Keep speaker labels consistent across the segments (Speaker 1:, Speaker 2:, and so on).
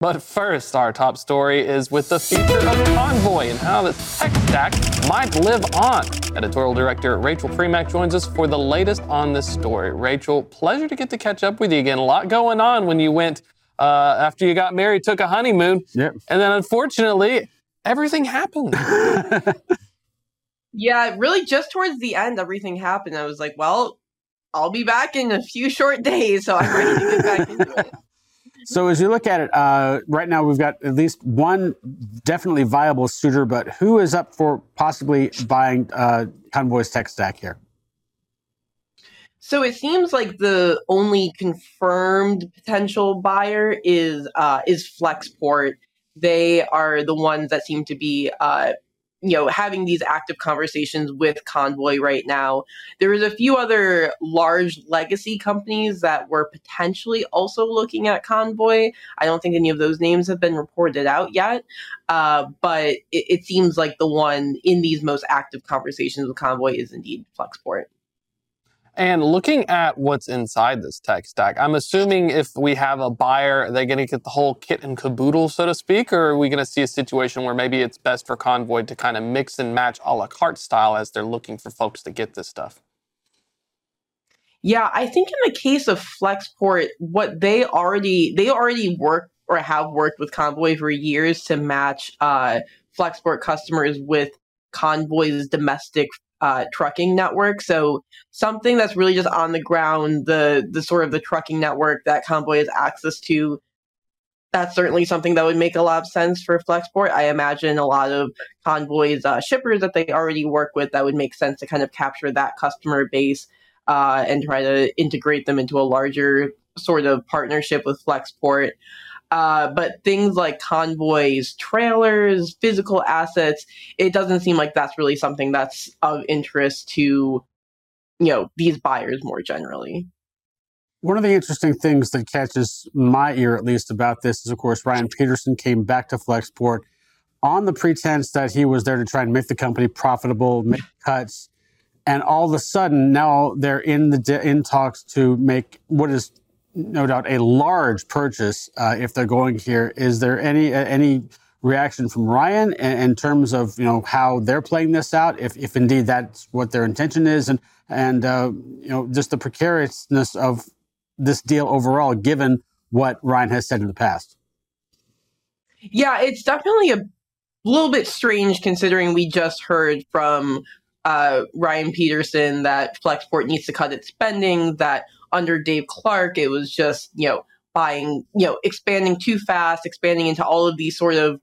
Speaker 1: But first, our top story is with the future of Convoy and how the tech stack might live on. Editorial director Rachel Premack joins us for the latest on this story. Rachel, pleasure to get to catch up with you again. A lot going on when you went uh, after you got married, took a honeymoon,
Speaker 2: Yep.
Speaker 1: and then unfortunately, everything happened.
Speaker 3: Yeah, really just towards the end, everything happened. I was like, well, I'll be back in a few short days, so I'm ready to get back into it.
Speaker 2: So as you look at it, uh, right now we've got at least one definitely viable suitor, but who is up for possibly buying uh, Convoy's tech stack here?
Speaker 3: So it seems like the only confirmed potential buyer is uh, is Flexport. They are the ones that seem to be, uh, you know, having these active conversations with Convoy right now. There is a few other large legacy companies that were potentially also looking at Convoy. I don't think any of those names have been reported out yet, uh, but it, it seems like the one in these most active conversations with Convoy is indeed Flexport.
Speaker 1: And looking at what's inside this tech stack, I'm assuming if we have a buyer, are they going to get the whole kit and caboodle, so to speak, or are we going to see a situation where maybe it's best for Convoy to kind of mix and match a la carte style as they're looking for folks to get this stuff?
Speaker 3: Yeah, I think in the case of Flexport, what they already they already work or have worked with Convoy for years to match uh, Flexport customers with Convoy's domestic uh, trucking network. So something that's really just on the ground, the the sort of the trucking network that Convoy has access to. That's certainly something that would make a lot of sense for Flexport. I imagine a lot of Convoy's uh, shippers that they already work with that would make sense to kind of capture that customer base uh, and try to integrate them into a larger sort of partnership with Flexport. Uh, but things like convoys, trailers, physical assets, it doesn't seem like that's really something that's of interest to, you know, these buyers more generally.
Speaker 2: One of the interesting things that catches my ear, at least, about this is, of course, Ryan Peterson came back to Flexport on the pretense that he was there to try and make the company profitable, make cuts, and all of a sudden now they're in the in talks to make what is no doubt a large purchase uh, if they're going here. Is there any uh, any reaction from Ryan in, in, terms of you know how they're playing this out, if if indeed that's what their intention is, and and uh, you know just the precariousness of this deal overall, given what Ryan has said in the past?
Speaker 3: Yeah, it's definitely a little bit strange considering we just heard from uh, Ryan Peterson that Flexport needs to cut its spending, that under Dave Clark, it was just, you know, buying, you know, expanding too fast, expanding into all of these sort of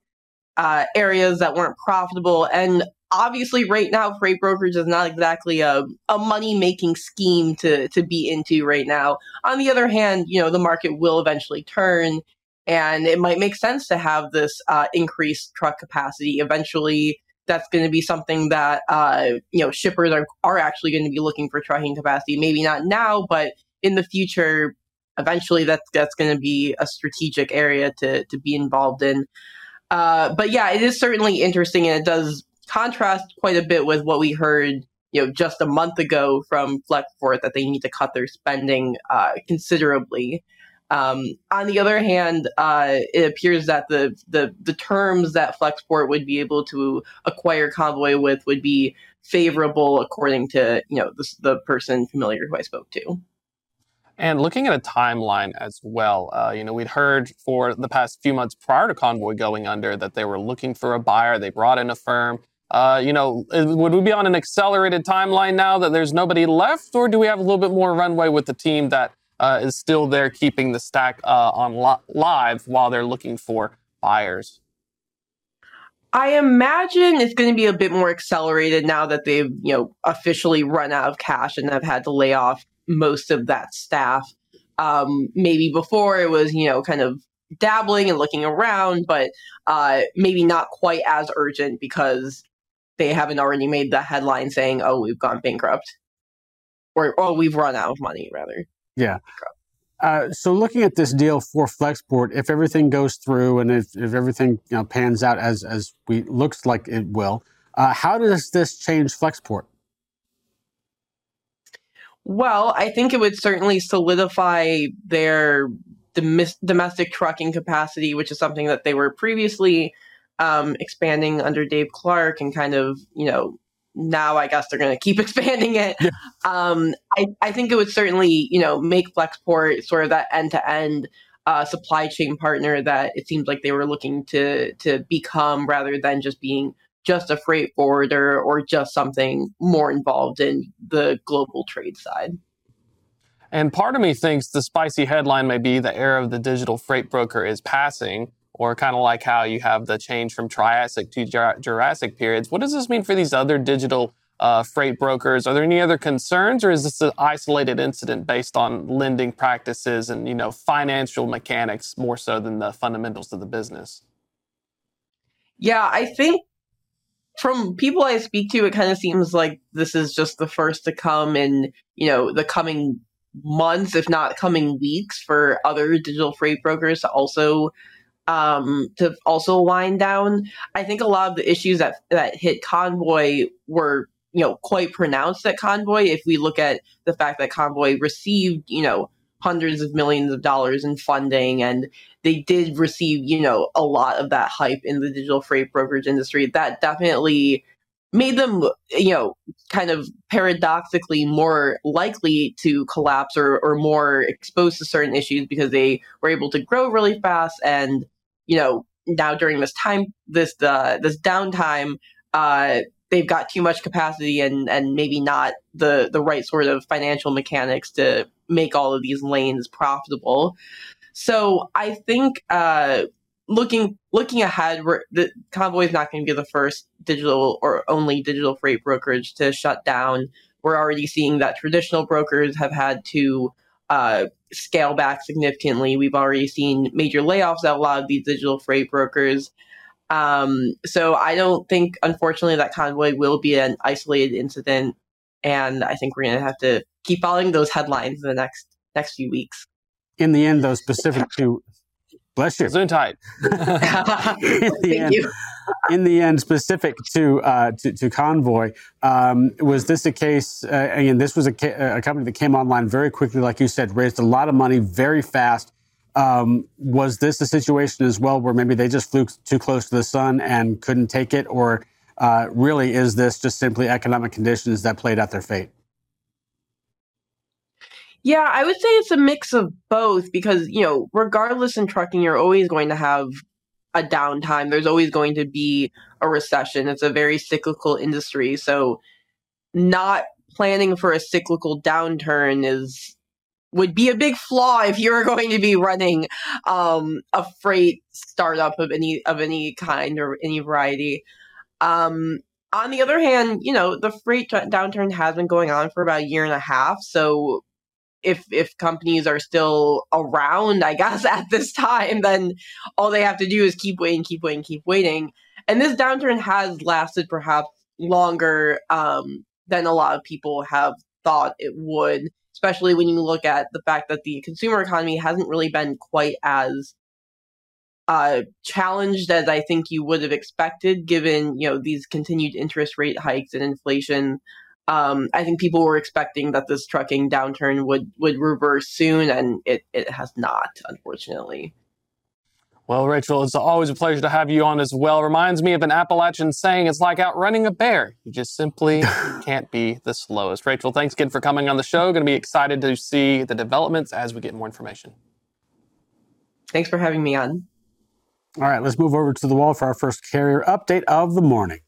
Speaker 3: uh, areas that weren't profitable. And obviously, right now, freight brokerage is not exactly a, a money making scheme to, to be into right now. On the other hand, you know, the market will eventually turn. And it might make sense to have this uh, increased truck capacity. Eventually, that's going to be something that uh, you know shippers are, are actually going to be looking for trucking capacity. Maybe not now, but in the future, eventually that's that's going to be a strategic area to to be involved in. Uh, but yeah, it is certainly interesting, and it does contrast quite a bit with what we heard, you know, just a month ago from Flexport that they need to cut their spending uh, considerably. Um, on the other hand, uh, it appears that the, the the terms that Flexport would be able to acquire Convoy with would be favorable, according to you know the, the person familiar who I spoke to.
Speaker 1: And looking at a timeline as well, uh, you know, we'd heard for the past few months prior to Convoy going under that they were looking for a buyer. They brought in a firm. Uh, you know, would we be on an accelerated timeline now that there's nobody left, or do we have a little bit more runway with the team that uh, is still there keeping the stack uh, on li- live while they're looking for buyers?
Speaker 3: I imagine it's going to be a bit more accelerated now that they've, you know, officially run out of cash and have had to lay off most of that staff. Um, maybe before it was, you know, kind of dabbling and looking around, but uh, maybe not quite as urgent because they haven't already made the headline saying, "Oh, we've gone bankrupt," or "Oh, we've run out of money," rather.
Speaker 2: Yeah. Uh, so looking at this deal for Flexport, if everything goes through and if, if everything you know, pans out as as we looks like it will, uh, how does this change Flexport?
Speaker 3: Well, I think it would certainly solidify their domestic trucking capacity, which is something that they were previously um, expanding under Dave Clark and kind of, you know, now I guess they're going to keep expanding it. Yeah. Um, I, I think it would certainly, you know, make Flexport sort of that end to end supply chain partner that it seems like they were looking to to become rather than just being just a freight forwarder or just something more involved in the global trade side.
Speaker 1: And part of me thinks the spicy headline may be the era of the digital freight broker is passing, or kind of like how you have the change from Triassic to Jurassic periods. What does this mean for these other digital uh, freight brokers? Are there any other concerns, or is this an isolated incident based on lending practices and you know financial mechanics more so than the fundamentals of the business?
Speaker 3: Yeah, I think from people I speak to, it kind of seems like this is just the first to come in, you know, the coming months, if not coming weeks, for other digital freight brokers to also um, to also wind down. I think a lot of the issues that that hit Convoy were you know quite pronounced at Convoy. If we look at the fact that Convoy received you know hundreds of millions of dollars in funding and they did receive you know a lot of that hype in the digital freight brokerage industry that definitely made them, you know, kind of paradoxically more likely to collapse or, or more exposed to certain issues because they were able to grow really fast. And, you know, now during this time, this, uh, this downtime, uh, they've got too much capacity and, and maybe not the, the right sort of financial mechanics to make all of these lanes profitable. So I think, uh, looking looking ahead, the Convoy is not going to be the first digital or only digital freight brokerage to shut down. We're already seeing that traditional brokers have had to uh, scale back significantly. We've already seen major layoffs at a lot of these digital freight brokers. Um, so I don't think, unfortunately, that Convoy will be an isolated incident, and I think we're going to have to keep following those headlines in the next next few weeks.
Speaker 2: In the end, though, specific to Bless you.
Speaker 1: Zoom tight.
Speaker 2: in, the Thank end, you. in the end, specific to uh, to, to, Convoy, um, was this a case? Uh, again, this was a, ca- a, company that came online very quickly, like you said, raised a lot of money very fast. Um, was this a situation as well where maybe they just flew too close to the sun and couldn't take it, or uh, really is this just simply economic conditions that played out their fate?
Speaker 3: Yeah, I would say it's a mix of both because, you know, regardless in trucking, you're always going to have a downtime. There's always going to be a recession. It's a very cyclical industry. So, not planning for a cyclical downturn is would be a big flaw if you were going to be running um, a freight startup of any of any kind or any variety. Um, on the other hand, you know the freight downturn has been going on for about a year and a half, so if if companies are still around, I guess at this time, then all they have to do is keep waiting, keep waiting, keep waiting. And this downturn has lasted perhaps longer um, than a lot of people have thought it would, especially when you look at the fact that the consumer economy hasn't really been quite as uh, challenged as I think you would have expected, given you know these continued interest rate hikes and inflation um, I think people were expecting that this trucking downturn would would reverse soon, and it, it has not, unfortunately.
Speaker 1: Well, Rachel, it's always a pleasure to have you on as well. Reminds me of an Appalachian saying, it's like outrunning a bear. You just simply can't be the slowest. Rachel, thanks again for coming on the show. Going to be excited to see the developments as we get more information.
Speaker 3: Thanks for having me on.
Speaker 2: All right, let's move over to the wall for our first carrier update of the morning.